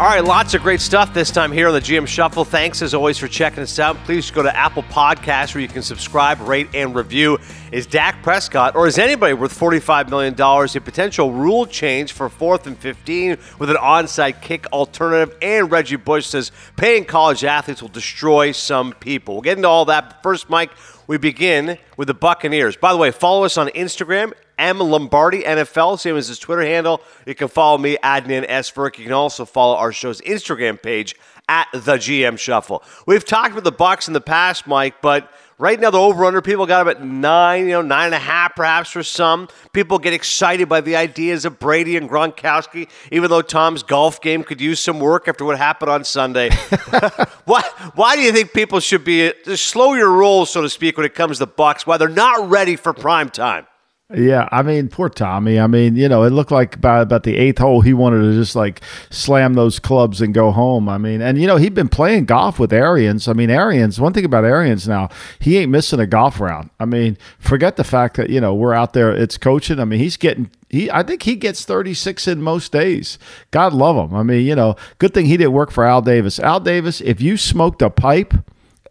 All right, lots of great stuff this time here on the GM Shuffle. Thanks as always for checking us out. Please go to Apple Podcasts where you can subscribe, rate, and review. Is Dak Prescott or is anybody worth $45 million a potential rule change for fourth and 15 with an onside kick alternative? And Reggie Bush says paying college athletes will destroy some people. We'll get into all that. But First, Mike, we begin with the Buccaneers. By the way, follow us on Instagram M Lombardi NFL, same as his Twitter handle. You can follow me, Adnan Esberk. You can also follow our show's Instagram page at the GM Shuffle. We've talked about the Bucks in the past, Mike, but right now the over/under people got about nine, you know, nine and a half perhaps for some. People get excited by the ideas of Brady and Gronkowski, even though Tom's golf game could use some work after what happened on Sunday. why? Why do you think people should be slow your roll, so to speak, when it comes to Bucks? Why they're not ready for prime time? Yeah, I mean, poor Tommy. I mean, you know, it looked like by about the eighth hole, he wanted to just like slam those clubs and go home. I mean, and you know, he'd been playing golf with Arians. I mean, Arians. One thing about Arians now, he ain't missing a golf round. I mean, forget the fact that you know we're out there. It's coaching. I mean, he's getting. He, I think he gets 36 in most days. God love him. I mean, you know, good thing he didn't work for Al Davis. Al Davis, if you smoked a pipe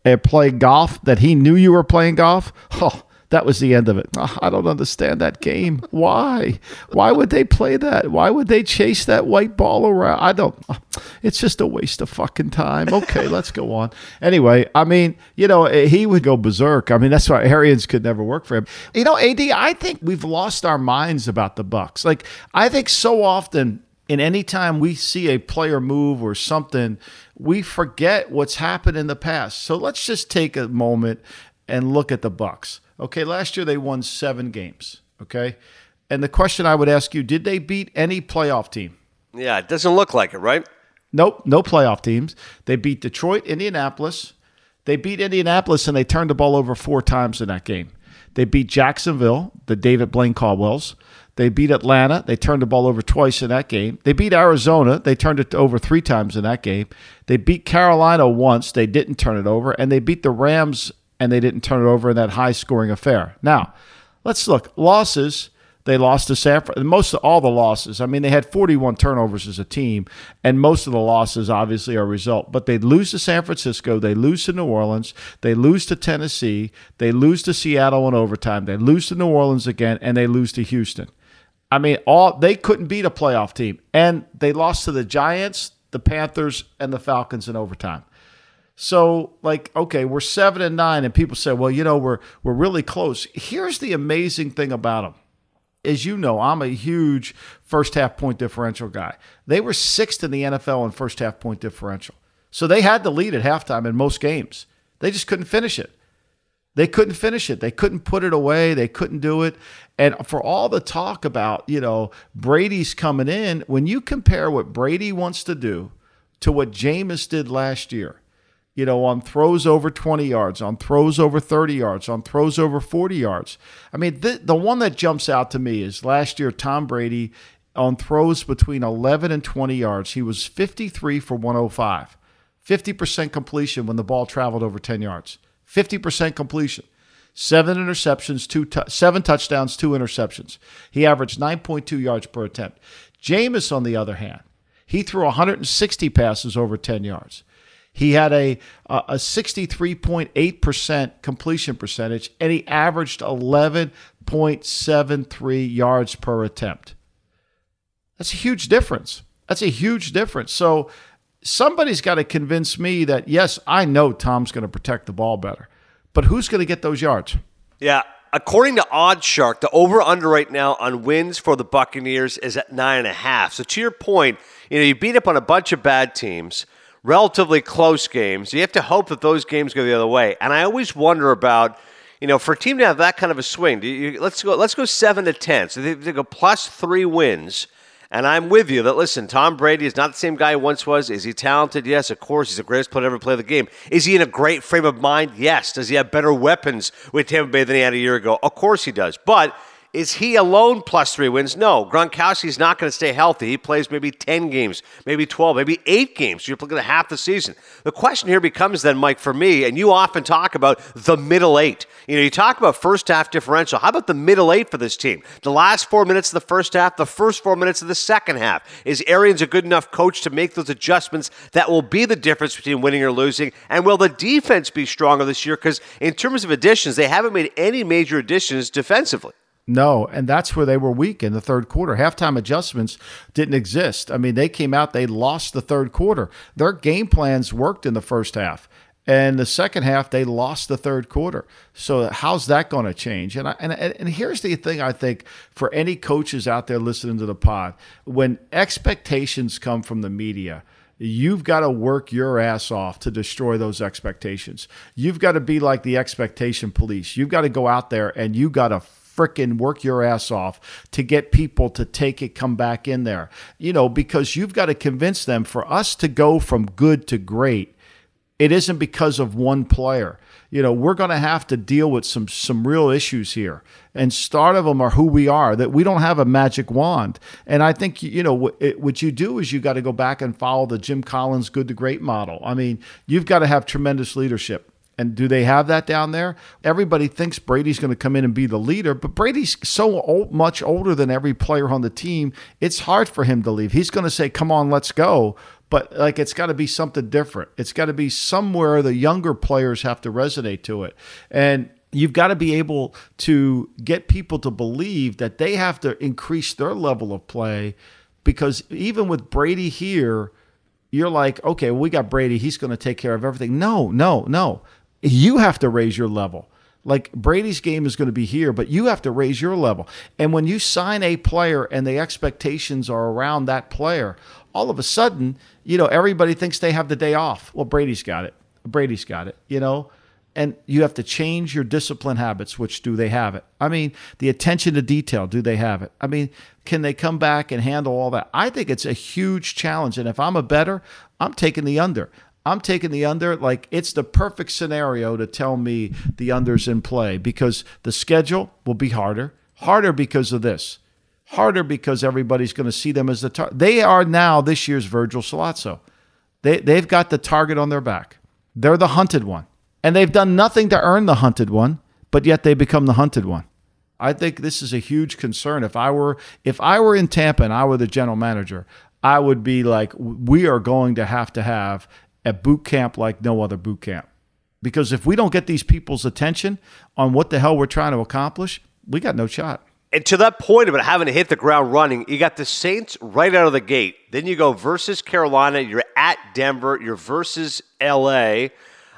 and played golf that he knew you were playing golf, oh that was the end of it. Oh, I don't understand that game. Why? Why would they play that? Why would they chase that white ball around? I don't. Ah, it's just a waste of fucking time. Okay, let's go on. Anyway, I mean, you know, eh, he would go berserk. I mean, that's why Arians could never work for him. You know, AD, I think we've lost our minds about the Bucks. Like, I think so often in any time we see a player move or something, we forget what's happened in the past. So let's just take a moment and look at the Bucks. Okay, last year they won seven games. Okay. And the question I would ask you did they beat any playoff team? Yeah, it doesn't look like it, right? Nope, no playoff teams. They beat Detroit, Indianapolis. They beat Indianapolis and they turned the ball over four times in that game. They beat Jacksonville, the David Blaine Caldwells. They beat Atlanta. They turned the ball over twice in that game. They beat Arizona. They turned it over three times in that game. They beat Carolina once. They didn't turn it over. And they beat the Rams and they didn't turn it over in that high scoring affair. Now, let's look. Losses, they lost to San Francisco. Most of all the losses, I mean, they had 41 turnovers as a team, and most of the losses obviously are a result. But they lose to San Francisco, they lose to New Orleans, they lose to Tennessee, they lose to Seattle in overtime, they lose to New Orleans again, and they lose to Houston. I mean, all they couldn't beat a playoff team, and they lost to the Giants, the Panthers, and the Falcons in overtime. So, like, okay, we're seven and nine, and people say, well, you know, we're we're really close. Here's the amazing thing about them. As you know, I'm a huge first half point differential guy. They were sixth in the NFL in first half point differential. So they had the lead at halftime in most games. They just couldn't finish it. They couldn't finish it. They couldn't put it away. They couldn't do it. And for all the talk about, you know, Brady's coming in, when you compare what Brady wants to do to what Jameis did last year, you know, on throws over 20 yards, on throws over 30 yards, on throws over 40 yards. I mean, the, the one that jumps out to me is last year, Tom Brady on throws between 11 and 20 yards, he was 53 for 105. 50% completion when the ball traveled over 10 yards. 50% completion. Seven interceptions, two seven touchdowns, two interceptions. He averaged 9.2 yards per attempt. Jameis, on the other hand, he threw 160 passes over 10 yards. He had a a 63.8% completion percentage and he averaged 11.73 yards per attempt. That's a huge difference. That's a huge difference. So somebody's got to convince me that yes, I know Tom's going to protect the ball better. But who's going to get those yards? Yeah, according to OddsShark, the over under right now on wins for the Buccaneers is at nine and a half. So to your point, you know, you beat up on a bunch of bad teams relatively close games. You have to hope that those games go the other way. And I always wonder about, you know, for a team to have that kind of a swing. You, let's go. Let's go seven to ten. So they, they go plus three wins. And I'm with you that listen, Tom Brady is not the same guy he once was. Is he talented? Yes, of course. He's the greatest player to ever play the game. Is he in a great frame of mind? Yes. Does he have better weapons with Tampa Bay than he had a year ago? Of course he does. But is he alone plus three wins? No. Gronkowski's not going to stay healthy. He plays maybe 10 games, maybe 12, maybe eight games. You're looking at half the season. The question here becomes then, Mike, for me, and you often talk about the middle eight. You know, you talk about first half differential. How about the middle eight for this team? The last four minutes of the first half, the first four minutes of the second half. Is Arians a good enough coach to make those adjustments that will be the difference between winning or losing? And will the defense be stronger this year? Because in terms of additions, they haven't made any major additions defensively. No, and that's where they were weak in the third quarter. Halftime adjustments didn't exist. I mean, they came out, they lost the third quarter. Their game plans worked in the first half. And the second half, they lost the third quarter. So how's that going to change? And, I, and and here's the thing I think for any coaches out there listening to the pod, when expectations come from the media, you've got to work your ass off to destroy those expectations. You've got to be like the expectation police. You've got to go out there and you got to fricking work your ass off to get people to take it, come back in there. You know, because you've got to convince them for us to go from good to great, it isn't because of one player. You know, we're going to have to deal with some some real issues here, and start of them are who we are. That we don't have a magic wand, and I think you know what, it, what you do is you got to go back and follow the Jim Collins good to great model. I mean, you've got to have tremendous leadership. And do they have that down there? Everybody thinks Brady's going to come in and be the leader, but Brady's so old, much older than every player on the team. It's hard for him to leave. He's going to say, "Come on, let's go." But like it's got to be something different. It's got to be somewhere the younger players have to resonate to it. And you've got to be able to get people to believe that they have to increase their level of play because even with Brady here, you're like, okay, well, we got Brady. He's going to take care of everything. No, no, no. You have to raise your level. Like Brady's game is going to be here, but you have to raise your level. And when you sign a player and the expectations are around that player, all of a sudden, you know, everybody thinks they have the day off. Well, Brady's got it. Brady's got it, you know? And you have to change your discipline habits, which do they have it? I mean, the attention to detail, do they have it? I mean, can they come back and handle all that? I think it's a huge challenge. And if I'm a better, I'm taking the under. I'm taking the under. Like it's the perfect scenario to tell me the under's in play because the schedule will be harder. Harder because of this. Harder because everybody's going to see them as the target. They are now this year's Virgil Sollozzo. They they've got the target on their back. They're the hunted one, and they've done nothing to earn the hunted one, but yet they become the hunted one. I think this is a huge concern. If I were if I were in Tampa and I were the general manager, I would be like, we are going to have to have a boot camp like no other boot camp. Because if we don't get these people's attention on what the hell we're trying to accomplish, we got no shot. And to that point about having to hit the ground running, you got the Saints right out of the gate. Then you go versus Carolina, you're at Denver, you're versus LA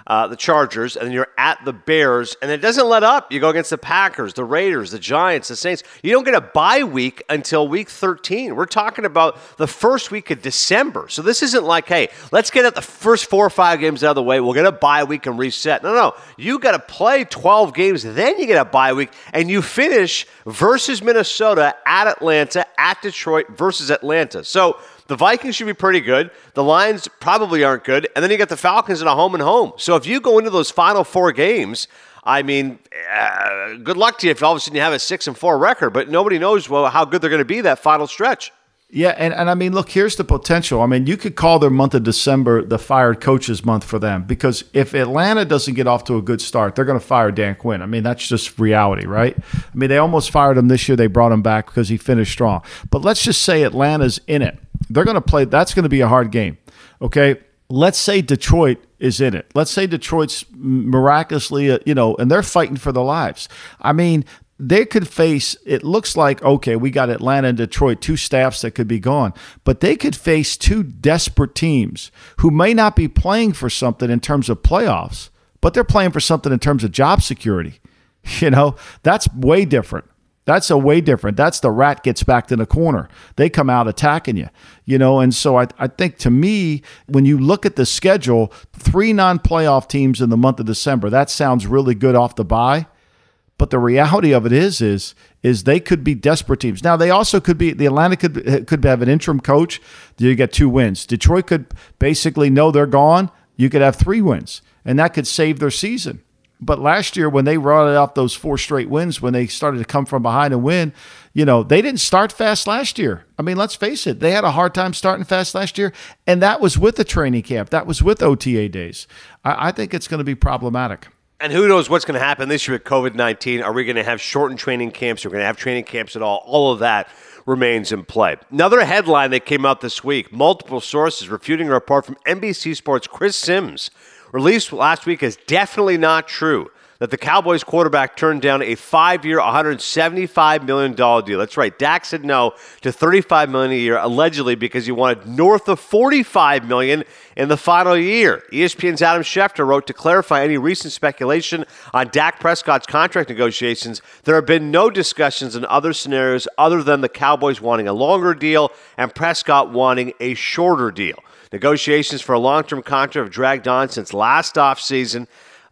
uh, the Chargers, and then you're at the Bears, and it doesn't let up. You go against the Packers, the Raiders, the Giants, the Saints. You don't get a bye week until week 13. We're talking about the first week of December. So this isn't like, hey, let's get at the first four or five games out of the way. We'll get a bye week and reset. No, no. You got to play 12 games, then you get a bye week, and you finish versus Minnesota at Atlanta, at Detroit versus Atlanta. So the Vikings should be pretty good. The Lions probably aren't good. And then you got the Falcons in a home and home. So if you go into those final four games, I mean, uh, good luck to you if all of a sudden you have a six and four record, but nobody knows well how good they're going to be that final stretch. Yeah, and, and I mean, look, here's the potential. I mean, you could call their month of December the fired coaches month for them because if Atlanta doesn't get off to a good start, they're going to fire Dan Quinn. I mean, that's just reality, right? I mean, they almost fired him this year. They brought him back because he finished strong. But let's just say Atlanta's in it. They're going to play. That's going to be a hard game. Okay. Let's say Detroit is in it. Let's say Detroit's miraculously, uh, you know, and they're fighting for their lives. I mean, they could face it looks like okay we got atlanta and detroit two staffs that could be gone but they could face two desperate teams who may not be playing for something in terms of playoffs but they're playing for something in terms of job security you know that's way different that's a way different. That's the rat gets backed in a corner. They come out attacking you, you know. And so I, I think to me, when you look at the schedule, three non-playoff teams in the month of December, that sounds really good off the bye. But the reality of it is, is, is they could be desperate teams. Now they also could be. The Atlanta could could have an interim coach. You get two wins. Detroit could basically know they're gone. You could have three wins, and that could save their season. But last year, when they routed out those four straight wins, when they started to come from behind and win, you know, they didn't start fast last year. I mean, let's face it, they had a hard time starting fast last year, and that was with the training camp, that was with OTA days. I, I think it's going to be problematic. And who knows what's going to happen this year with COVID 19? Are we going to have shortened training camps? Are we going to have training camps at all? All of that remains in play. Another headline that came out this week multiple sources refuting a report from NBC Sports' Chris Sims, released last week, is definitely not true that the Cowboys quarterback turned down a five-year, $175 million deal. That's right. Dak said no to 35 million a year, allegedly because he wanted north of 45 million in the final year. ESPN's Adam Schefter wrote to clarify any recent speculation on Dak Prescott's contract negotiations. There have been no discussions in other scenarios other than the Cowboys wanting a longer deal and Prescott wanting a shorter deal. Negotiations for a long-term contract have dragged on since last offseason.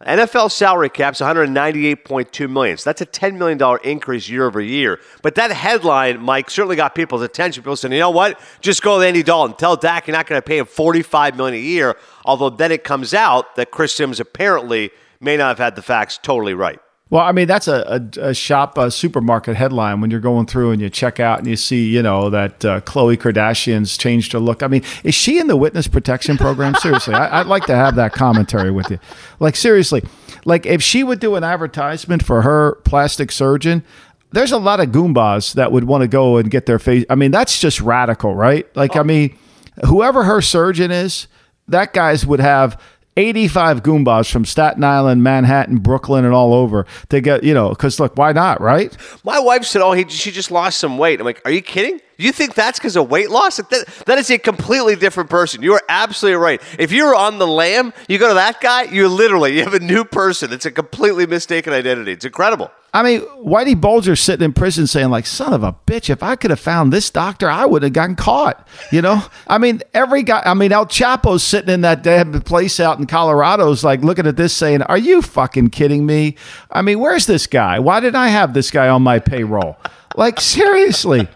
NFL salary cap's 198.2 million. So that's a 10 million dollar increase year over year. But that headline, Mike, certainly got people's attention. People said, you know what? Just go to Andy Dalton. Tell Dak you're not going to pay him 45 million a year. Although then it comes out that Chris Sims apparently may not have had the facts totally right. Well, I mean, that's a, a, a shop a supermarket headline when you're going through and you check out and you see, you know, that uh, Khloe Kardashian's changed her look. I mean, is she in the witness protection program? seriously, I, would like to have that commentary with you. Like, seriously, like if she would do an advertisement for her plastic surgeon, there's a lot of goombas that would want to go and get their face. I mean, that's just radical, right? Like, I mean, whoever her surgeon is, that guys would have 85 Goombas from Staten Island, Manhattan, Brooklyn, and all over to get, you know, because look, why not, right? My wife said, oh, he, she just lost some weight. I'm like, are you kidding? You think that's because of weight loss? That, that is a completely different person. You are absolutely right. If you're on the lam, you go to that guy, you literally you have a new person. It's a completely mistaken identity. It's incredible. I mean, Whitey Bulger sitting in prison saying, like, son of a bitch, if I could have found this doctor, I would have gotten caught. You know? I mean, every guy, I mean, El Chapo's sitting in that damn place out in Colorado's like looking at this saying, Are you fucking kidding me? I mean, where's this guy? Why did I have this guy on my payroll? Like, seriously.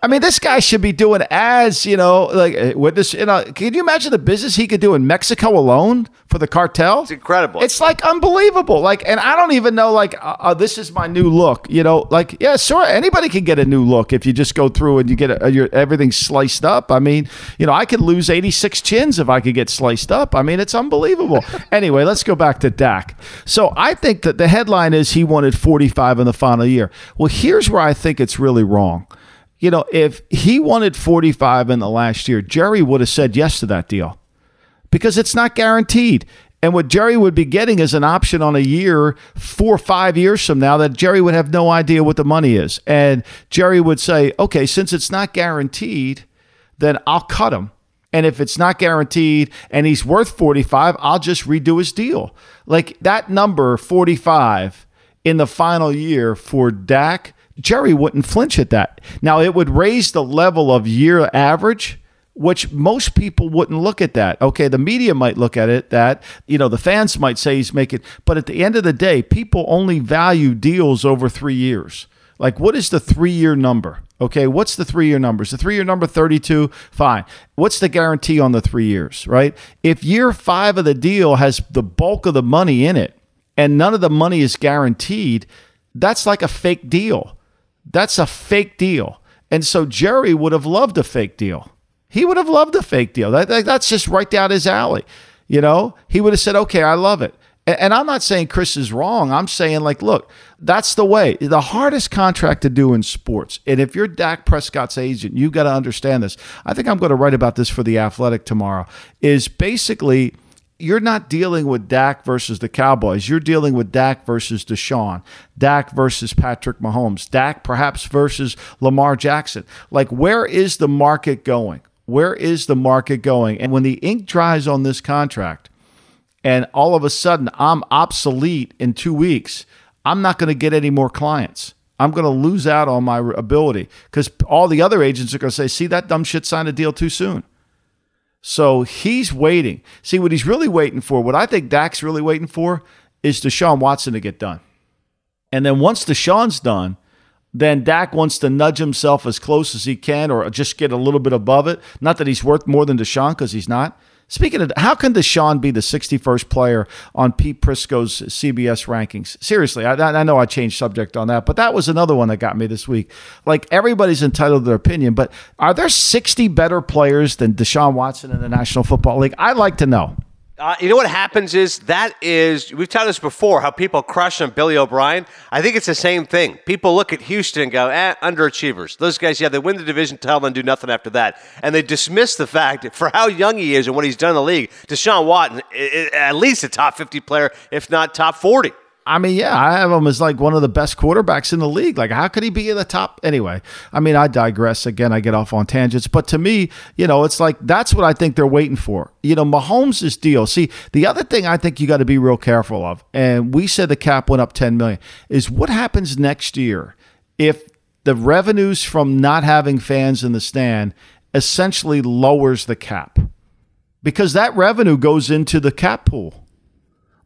I mean, this guy should be doing ads, you know, like uh, with this. You know, can you imagine the business he could do in Mexico alone for the cartel? It's incredible. It's like unbelievable. Like, and I don't even know, like, uh, uh, this is my new look. You know, like, yeah, sure, anybody can get a new look if you just go through and you get a, your everything sliced up. I mean, you know, I could lose eighty six chins if I could get sliced up. I mean, it's unbelievable. anyway, let's go back to Dak. So I think that the headline is he wanted forty five in the final year. Well, here's where I think it's really wrong you know, if he wanted 45 in the last year, Jerry would have said yes to that deal because it's not guaranteed. And what Jerry would be getting is an option on a year four or five years from now that Jerry would have no idea what the money is. And Jerry would say, okay, since it's not guaranteed, then I'll cut him. And if it's not guaranteed and he's worth 45, I'll just redo his deal. Like that number, 45, in the final year for Dak Jerry wouldn't flinch at that. Now, it would raise the level of year average, which most people wouldn't look at that. Okay, the media might look at it that, you know, the fans might say he's making, but at the end of the day, people only value deals over three years. Like, what is the three year number? Okay, what's the three year numbers? The three year number 32, fine. What's the guarantee on the three years, right? If year five of the deal has the bulk of the money in it and none of the money is guaranteed, that's like a fake deal. That's a fake deal. And so Jerry would have loved a fake deal. He would have loved a fake deal. That, that, that's just right down his alley. You know, he would have said, okay, I love it. And, and I'm not saying Chris is wrong. I'm saying, like, look, that's the way. The hardest contract to do in sports. And if you're Dak Prescott's agent, you've got to understand this. I think I'm going to write about this for The Athletic tomorrow. Is basically – you're not dealing with Dak versus the Cowboys. You're dealing with Dak versus Deshaun, Dak versus Patrick Mahomes, Dak perhaps versus Lamar Jackson. Like, where is the market going? Where is the market going? And when the ink dries on this contract, and all of a sudden I'm obsolete in two weeks, I'm not going to get any more clients. I'm going to lose out on my ability because all the other agents are going to say, see, that dumb shit signed a deal too soon. So he's waiting. See, what he's really waiting for, what I think Dak's really waiting for, is Deshaun Watson to get done. And then once Deshaun's done, then Dak wants to nudge himself as close as he can or just get a little bit above it. Not that he's worth more than Deshaun because he's not. Speaking of, how can Deshaun be the 61st player on Pete Prisco's CBS rankings? Seriously, I, I know I changed subject on that, but that was another one that got me this week. Like everybody's entitled to their opinion, but are there 60 better players than Deshaun Watson in the National Football League? I'd like to know. Uh, you know what happens is that is we've talked this before how people crush on Billy O'Brien. I think it's the same thing. People look at Houston and go, "eh, underachievers." Those guys, yeah, they win the division title and do nothing after that, and they dismiss the fact for how young he is and what he's done in the league. Deshaun Watson, at least a top fifty player, if not top forty. I mean, yeah, I have him as like one of the best quarterbacks in the league. Like, how could he be in the top? Anyway, I mean, I digress. Again, I get off on tangents. But to me, you know, it's like that's what I think they're waiting for. You know, Mahomes' deal. See, the other thing I think you got to be real careful of, and we said the cap went up 10 million, is what happens next year if the revenues from not having fans in the stand essentially lowers the cap? Because that revenue goes into the cap pool.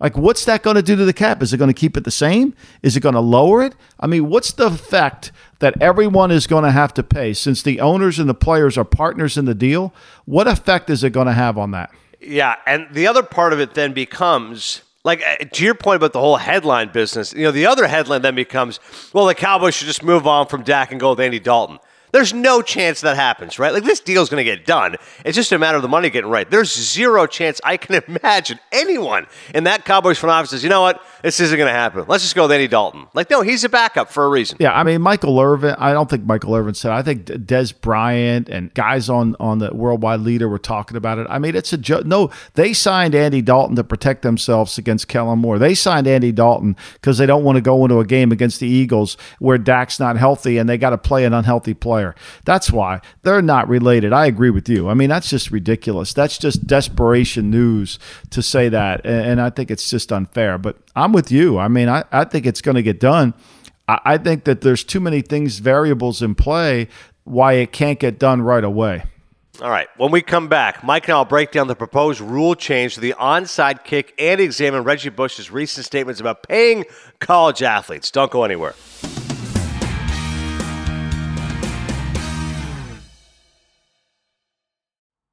Like, what's that going to do to the cap? Is it going to keep it the same? Is it going to lower it? I mean, what's the effect that everyone is going to have to pay since the owners and the players are partners in the deal? What effect is it going to have on that? Yeah. And the other part of it then becomes like uh, to your point about the whole headline business, you know, the other headline then becomes, well, the Cowboys should just move on from Dak and go with Andy Dalton. There's no chance that happens, right? Like this deal's going to get done. It's just a matter of the money getting right. There's zero chance I can imagine anyone in that Cowboys front office says, you know what, this isn't going to happen. Let's just go with Andy Dalton. Like, no, he's a backup for a reason. Yeah, I mean, Michael Irvin. I don't think Michael Irvin said. I think Dez Bryant and guys on on the worldwide leader were talking about it. I mean, it's a joke. No, they signed Andy Dalton to protect themselves against Kellen Moore. They signed Andy Dalton because they don't want to go into a game against the Eagles where Dak's not healthy and they got to play an unhealthy player. That's why they're not related. I agree with you. I mean, that's just ridiculous. That's just desperation news to say that. And, I think it's just unfair. But I'm with you. I mean, I, I think it's going to get done. I, I think that there's too many things, variables in play, why it can't get done right away. All right. When we come back, Mike and I'll break down the proposed rule change to the onside kick and examine Reggie Bush's recent statements about paying college athletes. Don't go anywhere.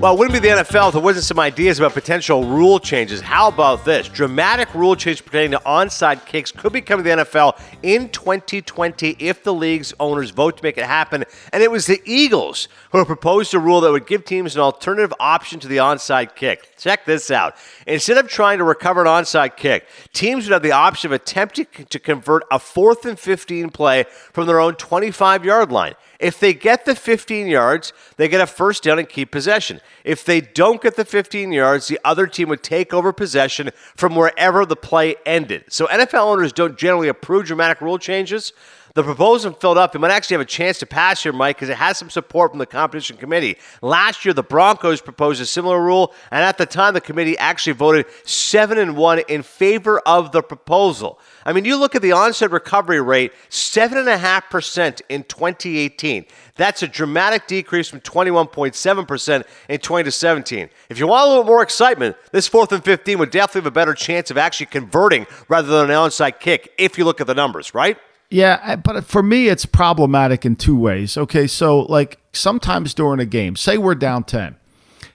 Well, it wouldn't be the NFL if there wasn't some ideas about potential rule changes. How about this? Dramatic rule change pertaining to onside kicks could be coming to the NFL in 2020 if the league's owners vote to make it happen. And it was the Eagles who proposed a rule that would give teams an alternative option to the onside kick. Check this out. Instead of trying to recover an onside kick, teams would have the option of attempting to convert a fourth and 15 play from their own 25 yard line. If they get the 15 yards, they get a first down and keep possession. If they don't get the 15 yards, the other team would take over possession from wherever the play ended. So NFL owners don't generally approve dramatic rule changes. The proposal from Philadelphia might actually have a chance to pass here, Mike, because it has some support from the competition committee. Last year, the Broncos proposed a similar rule, and at the time, the committee actually voted seven and one in favor of the proposal. I mean, you look at the onset recovery rate, 7.5% in 2018. That's a dramatic decrease from 21.7% in 2017. If you want a little more excitement, this fourth and 15 would definitely have a better chance of actually converting rather than an onside kick if you look at the numbers, right? Yeah, but for me, it's problematic in two ways. Okay, so like sometimes during a game, say we're down 10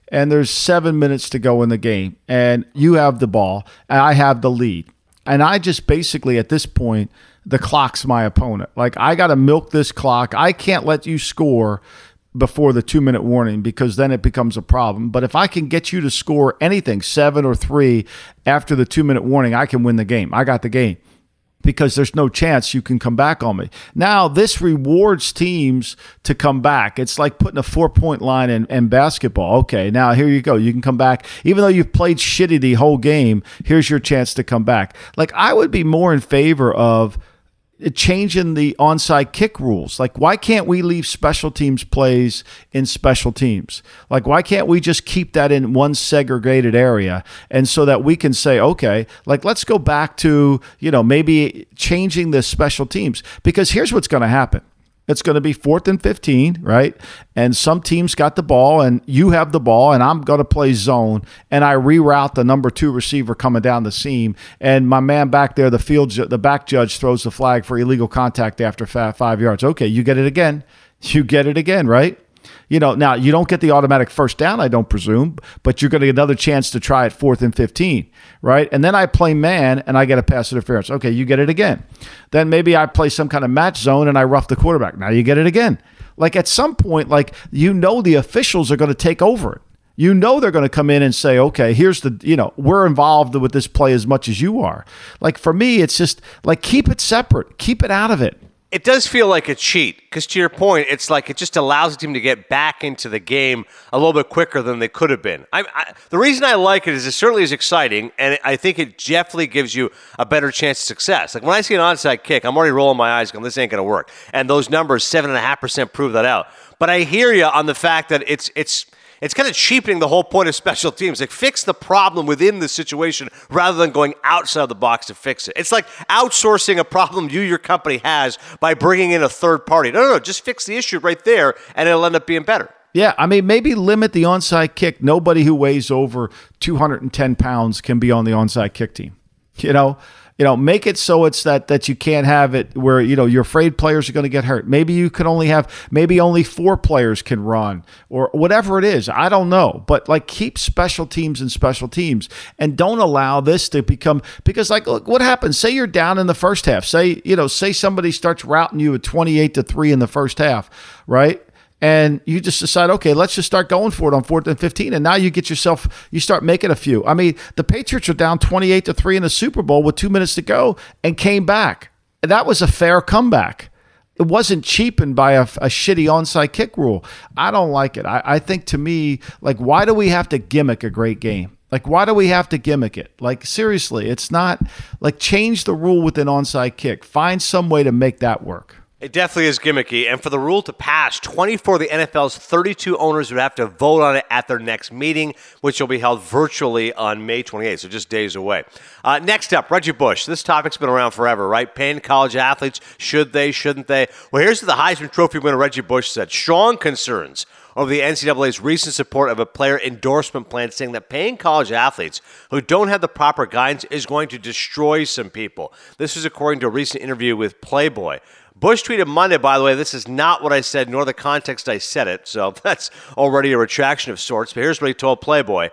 and there's seven minutes to go in the game, and you have the ball, and I have the lead. And I just basically, at this point, the clock's my opponent. Like, I got to milk this clock. I can't let you score before the two minute warning because then it becomes a problem. But if I can get you to score anything, seven or three, after the two minute warning, I can win the game. I got the game because there's no chance you can come back on me. Now, this rewards teams to come back. It's like putting a four point line in, in, basketball. Okay, now here you go. You can come back. Even though you've played shitty the whole game, here's your chance to come back. Like, I would be more in favor of changing the onside kick rules. Like, why can't we leave special teams plays in special teams? Like, why can't we just keep that in one segregated area? And so that we can say, okay, like, let's go back to, you know, maybe changing the special teams. Because here's what's going to happen it's going to be fourth and 15, right? And some teams got the ball, and you have the ball, and I'm going to play zone, and I reroute the number two receiver coming down the seam, and my man back there, the field, the back judge throws the flag for illegal contact after five yards. Okay, you get it again. You get it again, right? You know, now you don't get the automatic first down, I don't presume, but you're going to get another chance to try it fourth and 15, right? And then I play man and I get a pass interference. Okay, you get it again. Then maybe I play some kind of match zone and I rough the quarterback. Now you get it again. Like at some point, like you know the officials are going to take over it. You know they're going to come in and say, okay, here's the, you know, we're involved with this play as much as you are. Like for me, it's just like keep it separate, keep it out of it it does feel like a cheat because to your point it's like it just allows the team to get back into the game a little bit quicker than they could have been. I, I, the reason i like it is it certainly is exciting and i think it definitely gives you a better chance of success. Like when i see an onside kick i'm already rolling my eyes going this ain't going to work. And those numbers 7.5% prove that out. But i hear you on the fact that it's it's it's kind of cheapening the whole point of special teams. Like, fix the problem within the situation rather than going outside of the box to fix it. It's like outsourcing a problem you, your company has by bringing in a third party. No, no, no. Just fix the issue right there, and it'll end up being better. Yeah, I mean, maybe limit the onside kick. Nobody who weighs over 210 pounds can be on the onside kick team. You know, you know, make it so it's that that you can't have it where you know you're afraid players are going to get hurt. Maybe you can only have maybe only four players can run or whatever it is. I don't know, but like keep special teams and special teams and don't allow this to become because like look what happens. Say you're down in the first half. Say you know say somebody starts routing you at 28 to three in the first half, right? And you just decide, okay, let's just start going for it on fourth and 15. And now you get yourself, you start making a few. I mean, the Patriots are down 28 to 3 in the Super Bowl with two minutes to go and came back. And that was a fair comeback. It wasn't cheapened by a, a shitty onside kick rule. I don't like it. I, I think to me, like, why do we have to gimmick a great game? Like, why do we have to gimmick it? Like, seriously, it's not like change the rule with an onside kick. Find some way to make that work. It definitely is gimmicky. And for the rule to pass, 24 of the NFL's 32 owners would have to vote on it at their next meeting, which will be held virtually on May 28th, so just days away. Uh, next up, Reggie Bush. This topic's been around forever, right? Paying college athletes, should they, shouldn't they? Well, here's what the Heisman Trophy winner Reggie Bush said strong concerns over the NCAA's recent support of a player endorsement plan, saying that paying college athletes who don't have the proper guidance is going to destroy some people. This is according to a recent interview with Playboy. Bush tweeted Monday, by the way, this is not what I said, nor the context I said it, so that's already a retraction of sorts. But here's what he told Playboy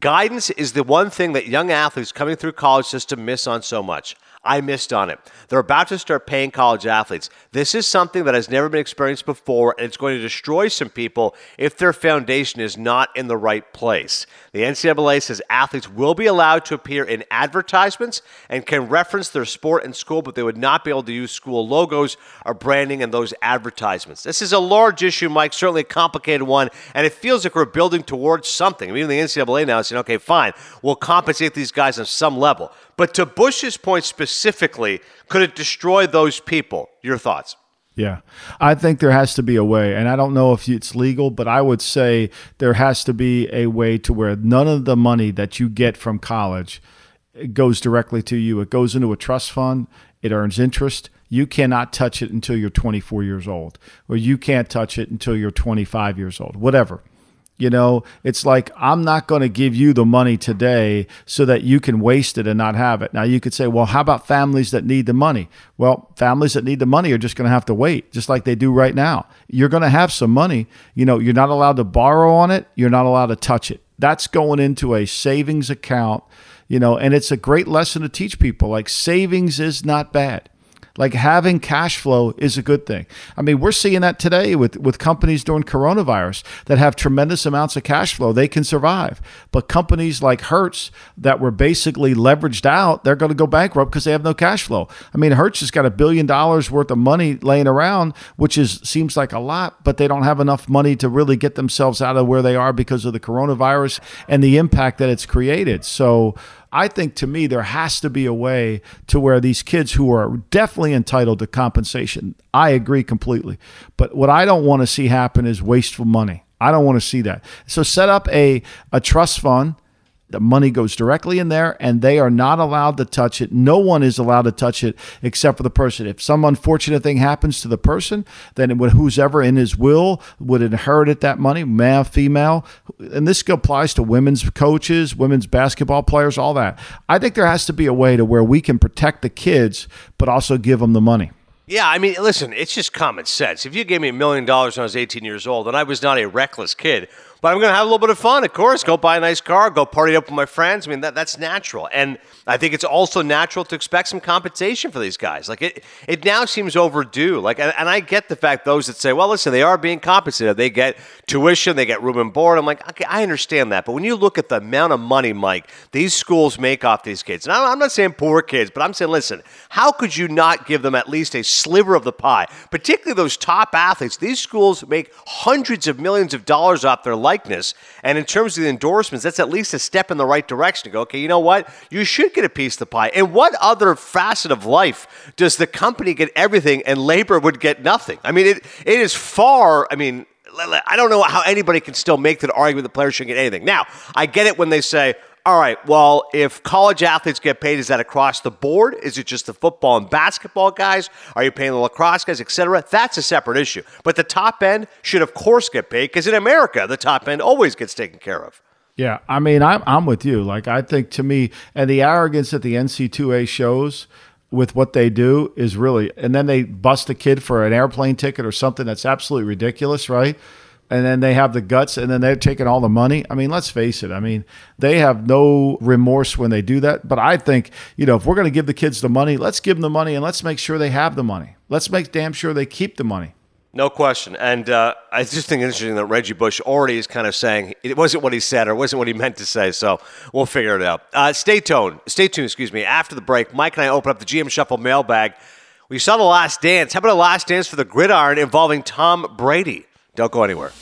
Guidance is the one thing that young athletes coming through college system miss on so much. I missed on it. They're about to start paying college athletes. This is something that has never been experienced before, and it's going to destroy some people if their foundation is not in the right place. The NCAA says athletes will be allowed to appear in advertisements and can reference their sport and school, but they would not be able to use school logos or branding in those advertisements. This is a large issue, Mike, certainly a complicated one, and it feels like we're building towards something. I mean, the NCAA now discussing, okay, fine, we'll compensate these guys on some level. But to Bush's point specifically, could it destroy those people? Your thoughts? Yeah. I think there has to be a way, and I don't know if it's legal, but I would say there has to be a way to where none of the money that you get from college goes directly to you. It goes into a trust fund, it earns interest. You cannot touch it until you're 24 years old, or you can't touch it until you're 25 years old, whatever. You know, it's like, I'm not going to give you the money today so that you can waste it and not have it. Now, you could say, well, how about families that need the money? Well, families that need the money are just going to have to wait, just like they do right now. You're going to have some money. You know, you're not allowed to borrow on it, you're not allowed to touch it. That's going into a savings account, you know, and it's a great lesson to teach people like savings is not bad. Like having cash flow is a good thing. I mean, we're seeing that today with, with companies during coronavirus that have tremendous amounts of cash flow. They can survive. But companies like Hertz that were basically leveraged out, they're going to go bankrupt because they have no cash flow. I mean, Hertz has got a billion dollars worth of money laying around, which is seems like a lot, but they don't have enough money to really get themselves out of where they are because of the coronavirus and the impact that it's created. So I think to me, there has to be a way to where these kids who are definitely entitled to compensation, I agree completely. But what I don't want to see happen is wasteful money. I don't want to see that. So set up a, a trust fund the money goes directly in there and they are not allowed to touch it. No one is allowed to touch it except for the person. If some unfortunate thing happens to the person, then it would, who's ever in his will would inherit that money, male, female. And this applies to women's coaches, women's basketball players, all that. I think there has to be a way to where we can protect the kids, but also give them the money. Yeah, I mean, listen, it's just common sense. If you gave me a million dollars when I was 18 years old and I was not a reckless kid, but I'm going to have a little bit of fun, of course. Go buy a nice car, go party up with my friends. I mean, that, that's natural. And I think it's also natural to expect some compensation for these guys. Like, it, it now seems overdue. Like, and, and I get the fact those that say, well, listen, they are being compensated. They get tuition, they get room and board. I'm like, okay, I understand that. But when you look at the amount of money, Mike, these schools make off these kids, and I'm not saying poor kids, but I'm saying, listen, how could you not give them at least a sliver of the pie? Particularly those top athletes. These schools make hundreds of millions of dollars off their life likeness. And in terms of the endorsements, that's at least a step in the right direction to go, okay, you know what? You should get a piece of the pie. And what other facet of life does the company get everything and labor would get nothing? I mean, it, it is far, I mean, I don't know how anybody can still make that argument the players shouldn't get anything. Now, I get it when they say, all right, well, if college athletes get paid, is that across the board? Is it just the football and basketball guys? Are you paying the lacrosse guys, etc.? That's a separate issue. But the top end should, of course, get paid because in America, the top end always gets taken care of. Yeah, I mean, I'm I'm with you. Like, I think to me, and the arrogance that the NC2A shows with what they do is really, and then they bust a kid for an airplane ticket or something that's absolutely ridiculous, right? And then they have the guts and then they're taking all the money. I mean, let's face it. I mean, they have no remorse when they do that. But I think, you know, if we're going to give the kids the money, let's give them the money and let's make sure they have the money. Let's make damn sure they keep the money. No question. And uh, I just think it's interesting that Reggie Bush already is kind of saying it wasn't what he said or wasn't what he meant to say. So we'll figure it out. Uh, stay tuned. Stay tuned, excuse me. After the break, Mike and I open up the GM Shuffle mailbag. We saw the last dance. How about a last dance for the gridiron involving Tom Brady? Don't go anywhere.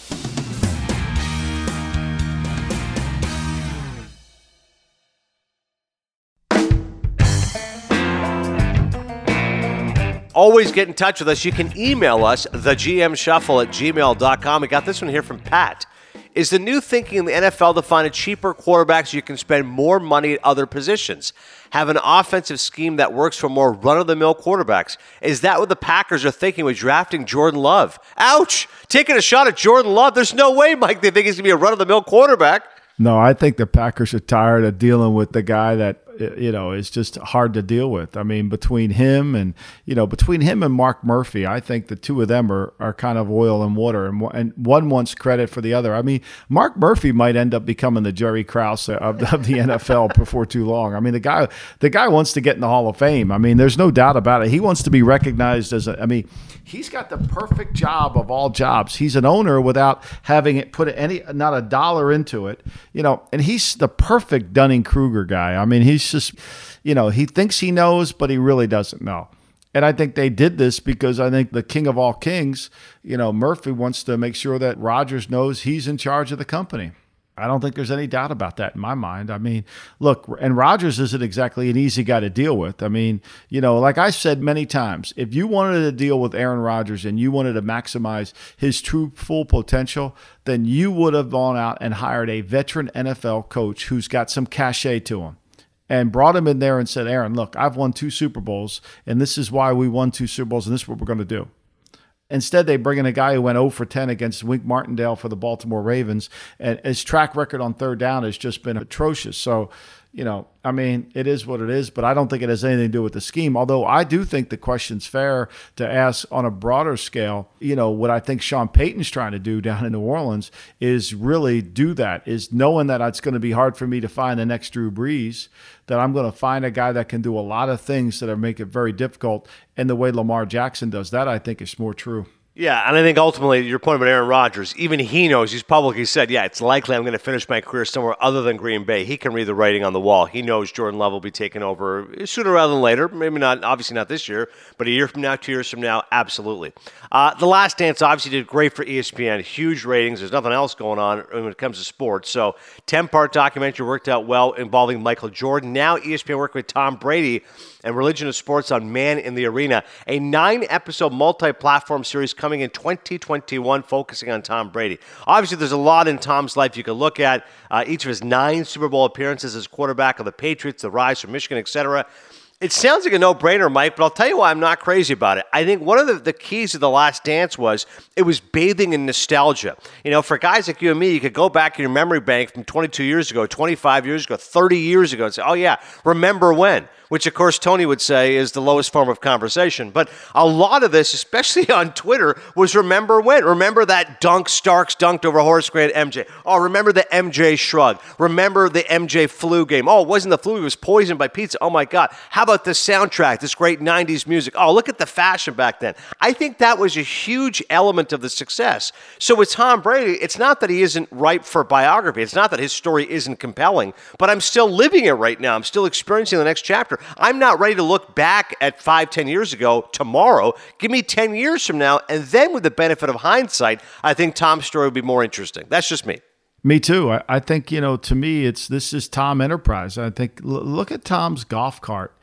Always get in touch with us. You can email us, thegmshuffle at gmail.com. We got this one here from Pat. Is the new thinking in the NFL to find a cheaper quarterback so you can spend more money at other positions? Have an offensive scheme that works for more run of the mill quarterbacks? Is that what the Packers are thinking with drafting Jordan Love? Ouch! Taking a shot at Jordan Love. There's no way, Mike, they think he's going to be a run of the mill quarterback. No, I think the Packers are tired of dealing with the guy that you know is just hard to deal with. I mean, between him and you know between him and Mark Murphy, I think the two of them are, are kind of oil and water, and and one wants credit for the other. I mean, Mark Murphy might end up becoming the Jerry Krause of, of the NFL before too long. I mean, the guy the guy wants to get in the Hall of Fame. I mean, there's no doubt about it. He wants to be recognized as a. I mean, he's got the perfect job of all jobs. He's an owner without having it put any not a dollar into it, you know, and he's the perfect Dunning Kruger guy. I mean, he's just, you know, he thinks he knows, but he really doesn't know. And I think they did this because I think the king of all kings, you know, Murphy wants to make sure that Rodgers knows he's in charge of the company. I don't think there's any doubt about that in my mind. I mean, look, and Rodgers isn't exactly an easy guy to deal with. I mean, you know, like I said many times, if you wanted to deal with Aaron Rodgers and you wanted to maximize his true full potential, then you would have gone out and hired a veteran NFL coach who's got some cachet to him and brought him in there and said, Aaron, look, I've won two Super Bowls, and this is why we won two Super Bowls, and this is what we're going to do. Instead, they bring in a guy who went 0 for 10 against Wink Martindale for the Baltimore Ravens, and his track record on third down has just been atrocious. So, you know, I mean, it is what it is, but I don't think it has anything to do with the scheme. Although I do think the question's fair to ask on a broader scale. You know, what I think Sean Payton's trying to do down in New Orleans is really do that, is knowing that it's going to be hard for me to find the next Drew Brees, that I'm going to find a guy that can do a lot of things that are make it very difficult. And the way Lamar Jackson does that, I think is more true. Yeah, and I think ultimately your point about Aaron Rodgers, even he knows he's publicly said, yeah, it's likely I'm going to finish my career somewhere other than Green Bay. He can read the writing on the wall. He knows Jordan Love will be taken over sooner rather than later. Maybe not, obviously not this year, but a year from now, two years from now, absolutely. Uh, the Last Dance obviously did great for ESPN, huge ratings. There's nothing else going on when it comes to sports. So, 10 part documentary worked out well involving Michael Jordan. Now, ESPN working with Tom Brady and Religion of Sports on Man in the Arena, a nine episode multi platform series coming in 2021 focusing on Tom Brady. Obviously, there's a lot in Tom's life you can look at. Uh, each of his nine Super Bowl appearances as quarterback of the Patriots, the rise from Michigan, etc. It sounds like a no brainer, Mike, but I'll tell you why I'm not crazy about it. I think one of the, the keys of The Last Dance was it was bathing in nostalgia. You know, for guys like you and me, you could go back in your memory bank from 22 years ago, 25 years ago, 30 years ago and say, oh, yeah, remember when? Which of course Tony would say is the lowest form of conversation. But a lot of this, especially on Twitter, was remember when? Remember that dunk Starks dunked over Horace Grant MJ. Oh, remember the MJ shrug. Remember the MJ flu game. Oh, it wasn't the flu, he was poisoned by pizza. Oh my God. How about the soundtrack, this great 90s music? Oh, look at the fashion back then. I think that was a huge element of the success. So with Tom Brady, it's not that he isn't ripe for biography. It's not that his story isn't compelling, but I'm still living it right now. I'm still experiencing the next chapter. I'm not ready to look back at five, ten years ago tomorrow. Give me 10 years from now. And then, with the benefit of hindsight, I think Tom's story would be more interesting. That's just me. Me too. I, I think, you know, to me, it's this is Tom Enterprise. I think, look at Tom's golf cart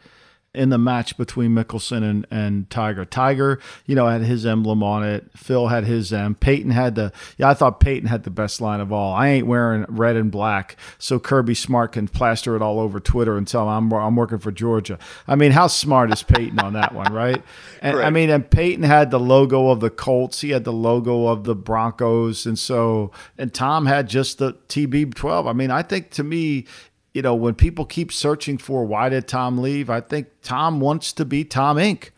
in the match between Mickelson and, and Tiger. Tiger, you know, had his emblem on it. Phil had his M. Peyton had the yeah, I thought Peyton had the best line of all. I ain't wearing red and black, so Kirby Smart can plaster it all over Twitter and tell him I'm I'm working for Georgia. I mean, how smart is Peyton on that one, right? And I mean, and Peyton had the logo of the Colts. He had the logo of the Broncos, and so and Tom had just the TB12. I mean, I think to me you know, when people keep searching for why did Tom leave, I think Tom wants to be Tom Inc.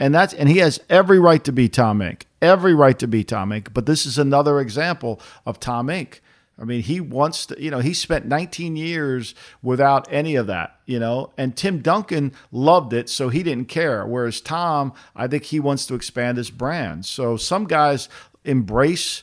And that's and he has every right to be Tom Inc. Every right to be Tom Inc. But this is another example of Tom Inc. I mean, he wants to, you know, he spent 19 years without any of that, you know, and Tim Duncan loved it, so he didn't care. Whereas Tom, I think he wants to expand his brand. So some guys embrace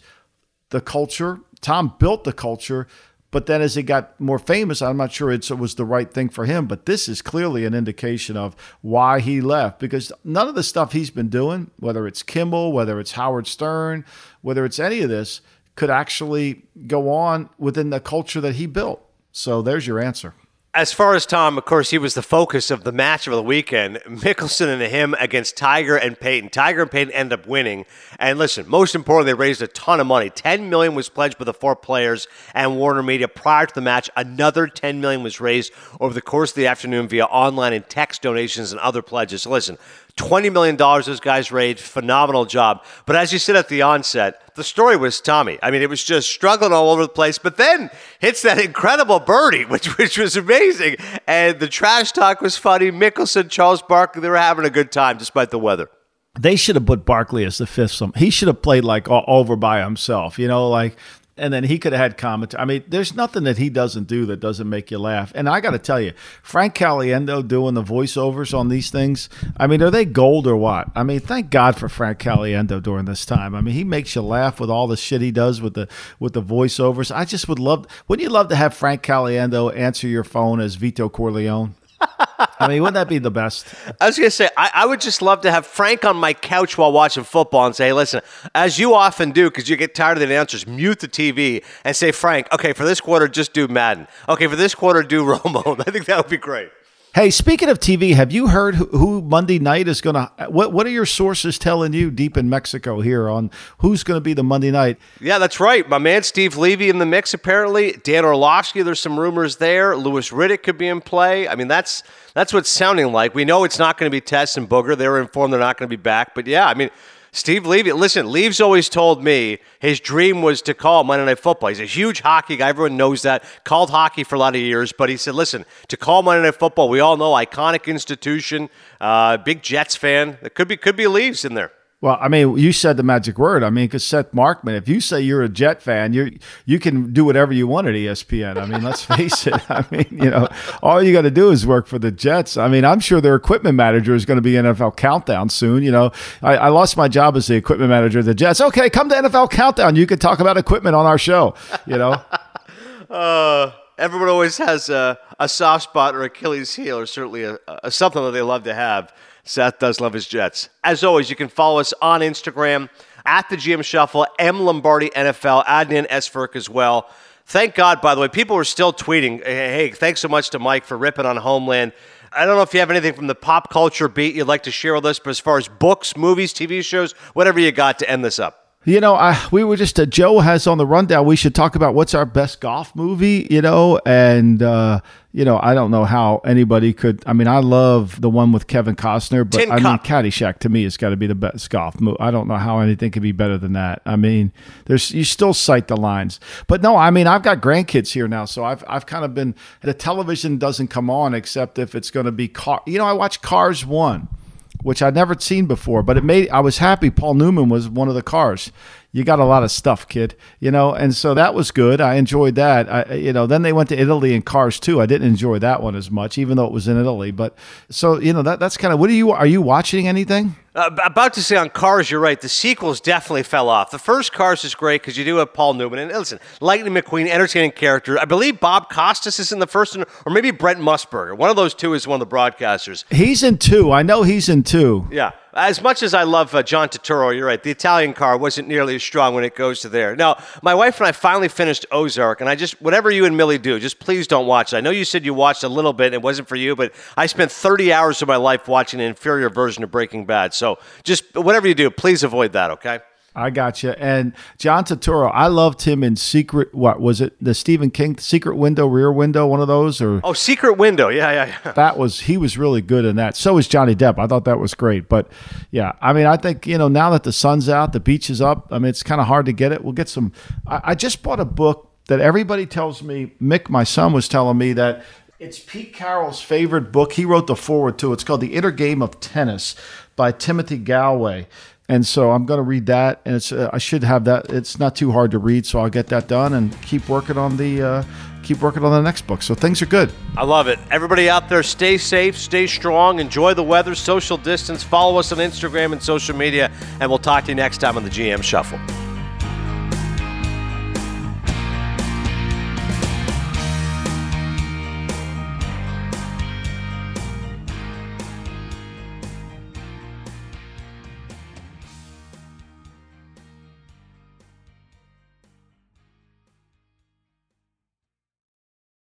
the culture. Tom built the culture, but then as he got more famous, I'm not sure it was the right thing for him. But this is clearly an indication of why he left because none of the stuff he's been doing, whether it's Kimball, whether it's Howard Stern, whether it's any of this, could actually go on within the culture that he built. So there's your answer as far as Tom, of course, he was the focus of the match of the weekend. Mickelson and him against Tiger and Peyton. Tiger and Peyton end up winning. And listen, most importantly, they raised a ton of money. Ten million was pledged by the four players and Warner Media prior to the match. Another ten million was raised over the course of the afternoon via online and text donations and other pledges. So listen, $20 million those guys raised. Phenomenal job. But as you said at the onset, the story was Tommy. I mean, it was just struggling all over the place, but then hits that incredible birdie, which, which was amazing. And the trash talk was funny. Mickelson, Charles Barkley, they were having a good time despite the weather. They should have put Barkley as the fifth. Some he should have played like all over by himself. You know, like and then he could have had commentary. I mean, there's nothing that he doesn't do that doesn't make you laugh. And I got to tell you, Frank Caliendo doing the voiceovers on these things. I mean, are they gold or what? I mean, thank God for Frank Caliendo during this time. I mean, he makes you laugh with all the shit he does with the with the voiceovers. I just would love. Wouldn't you love to have Frank Caliendo answer your phone as Vito Corleone? I mean, wouldn't that be the best? I was to say, I, I, would just love to have Frank on my couch while watching football and say, hey, listen, as you often do, because you get tired of the announcers, mute the TV and say, Frank, okay, for this quarter, just do Madden. Okay, for this quarter, do Romo. I think that would be great. Hey, speaking of TV, have you heard who Monday night is going to? What What are your sources telling you deep in Mexico here on who's going to be the Monday night? Yeah, that's right. My man Steve Levy in the mix. Apparently, Dan Orlovsky. There's some rumors there. Louis Riddick could be in play. I mean, that's that's what's sounding like. We know it's not going to be Tess and Booger. They were informed they're not going to be back. But yeah, I mean. Steve Levy, listen, Leaves always told me his dream was to call Monday Night Football. He's a huge hockey guy. Everyone knows that. Called hockey for a lot of years, but he said, listen, to call Monday Night Football, we all know iconic institution, uh, big Jets fan. There could be could be Leaves in there. Well, I mean, you said the magic word. I mean, because Seth Markman, if you say you're a Jet fan, you you can do whatever you want at ESPN. I mean, let's face it. I mean, you know, all you got to do is work for the Jets. I mean, I'm sure their equipment manager is going to be NFL Countdown soon. You know, I, I lost my job as the equipment manager of the Jets. Okay, come to NFL Countdown. You can talk about equipment on our show. You know. uh, everyone always has a, a soft spot or Achilles heel, or certainly a, a something that they love to have. Seth does love his Jets. As always, you can follow us on Instagram at the GM Shuffle, M Lombardi NFL, Adnan Esferk as well. Thank God, by the way, people are still tweeting, hey, thanks so much to Mike for ripping on Homeland. I don't know if you have anything from the pop culture beat you'd like to share with us, but as far as books, movies, TV shows, whatever you got to end this up. You know, I, we were just, uh, Joe has on the rundown, we should talk about what's our best golf movie, you know, and, uh, you know, I don't know how anybody could. I mean, I love the one with Kevin Costner, but Tin I Cup. mean, Caddyshack to me has got to be the best golf movie. I don't know how anything could be better than that. I mean, there's you still cite the lines, but no, I mean, I've got grandkids here now, so I've I've kind of been the television doesn't come on except if it's going to be car. You know, I watch Cars one which I'd never seen before. But it made I was happy. Paul Newman was one of the cars. You got a lot of stuff, kid. You know, and so that was good. I enjoyed that. I, you know, then they went to Italy in Cars 2. I didn't enjoy that one as much, even though it was in Italy. But so you know, that that's kind of what are you are you watching anything? Uh, about to say on Cars, you're right. The sequels definitely fell off. The first Cars is great because you do have Paul Newman. And listen, Lightning McQueen, entertaining character. I believe Bob Costas is in the first one, or maybe Brent Musburger. One of those two is one of the broadcasters. He's in two. I know he's in two. Yeah. As much as I love uh, John Turturro, you're right. The Italian car wasn't nearly as strong when it goes to there. Now, my wife and I finally finished Ozark, and I just, whatever you and Millie do, just please don't watch it. I know you said you watched a little bit, and it wasn't for you, but I spent 30 hours of my life watching an inferior version of Breaking Bad. So just whatever you do, please avoid that, okay? I got you. And John Turturro, I loved him in Secret. What was it? The Stephen King Secret Window, Rear Window, one of those, or oh, Secret Window. Yeah, yeah, yeah. That was he was really good in that. So was Johnny Depp. I thought that was great. But yeah, I mean, I think you know now that the sun's out, the beach is up. I mean, it's kind of hard to get it. We'll get some. I, I just bought a book that everybody tells me. Mick, my son, was telling me that it's Pete Carroll's favorite book. He wrote the foreword to. It's called The Inner Game of Tennis by Timothy Gallwey and so I'm going to read that, and it's uh, I should have that. It's not too hard to read, so I'll get that done and keep working on the uh, keep working on the next book. So things are good. I love it. Everybody out there, stay safe, stay strong, enjoy the weather, social distance. Follow us on Instagram and social media, and we'll talk to you next time on the GM Shuffle.